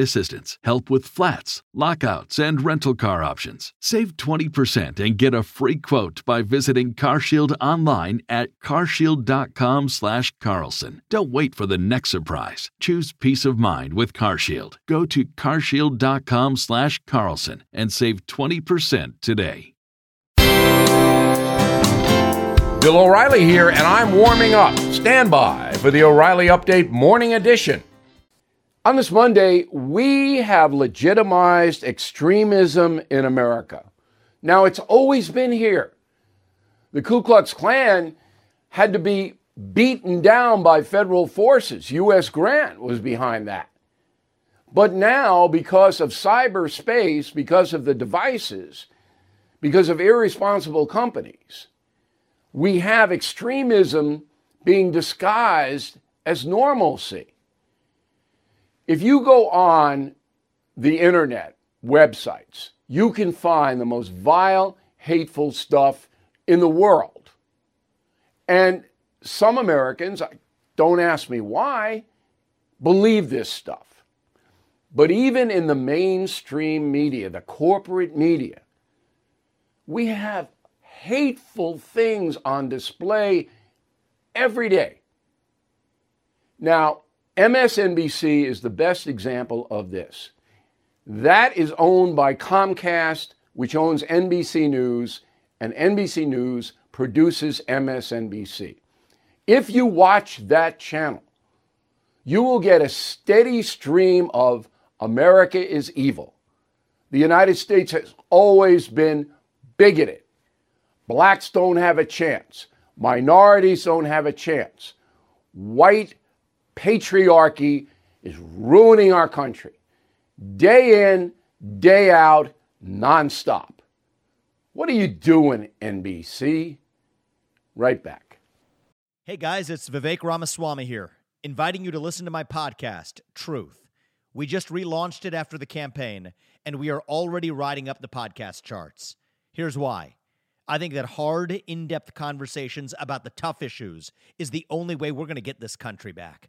assistance, help with flats, lockouts, and rental car options. Save 20% and get a free quote by visiting CarShield online at carshield.com/carlson. Don't wait for the next surprise. Choose peace of mind with CarShield. Go to carshield.com/carlson and save 20% today. Bill O'Reilly here, and I'm warming up. Stand by for the O'Reilly Update Morning Edition. On this Monday, we have legitimized extremism in America. Now, it's always been here. The Ku Klux Klan had to be beaten down by federal forces. U.S. Grant was behind that. But now, because of cyberspace, because of the devices, because of irresponsible companies, we have extremism being disguised as normalcy. If you go on the internet websites, you can find the most vile, hateful stuff in the world. And some Americans, don't ask me why, believe this stuff. But even in the mainstream media, the corporate media, we have hateful things on display every day. Now, MSNBC is the best example of this. That is owned by Comcast, which owns NBC News, and NBC News produces MSNBC. If you watch that channel, you will get a steady stream of America is evil. The United States has always been bigoted. Blacks don't have a chance. Minorities don't have a chance. White patriarchy is ruining our country. Day in, day out, nonstop. What are you doing, NBC? Right back. Hey guys, it's Vivek Ramaswamy here, inviting you to listen to my podcast, Truth. We just relaunched it after the campaign, and we are already riding up the podcast charts. Here's why. I think that hard, in depth conversations about the tough issues is the only way we're going to get this country back.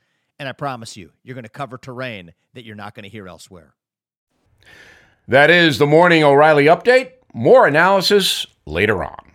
And I promise you, you're going to cover terrain that you're not going to hear elsewhere. That is the Morning O'Reilly Update. More analysis later on.